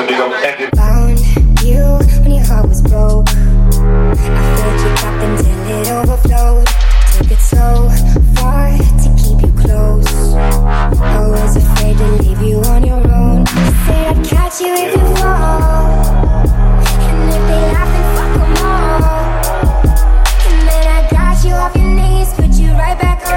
a up. Found you when your heart was broke. I filled you up until it overflowed. Took it far to keep you close. I was afraid to leave you on your own. Said I'd catch you if you fall. And if they all. And then I got you off your knees, put you right back.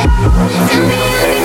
Tell me